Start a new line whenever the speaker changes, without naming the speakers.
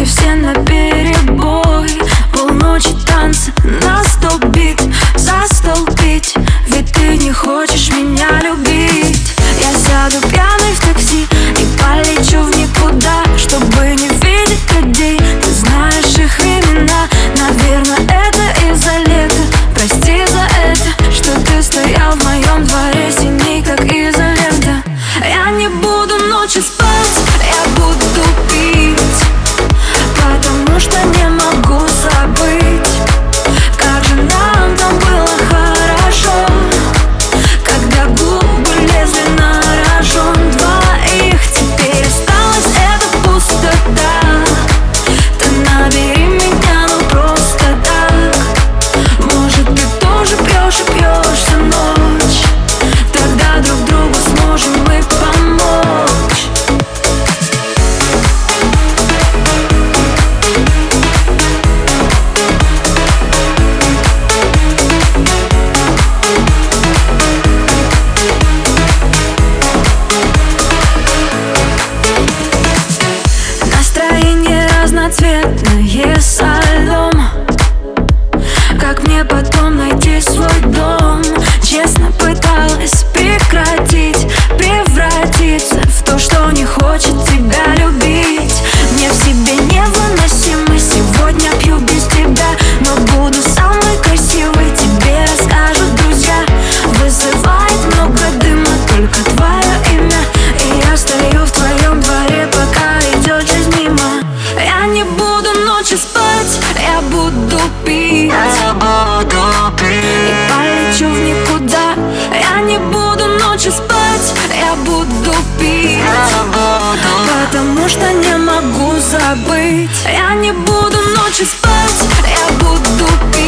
и все на перебой. Полночи танца на столбит, застолбить Ведь ты не хочешь меня любить. хочу спать, я буду пить. Потому что не могу забыть. Я не буду ночью спать, я буду пить.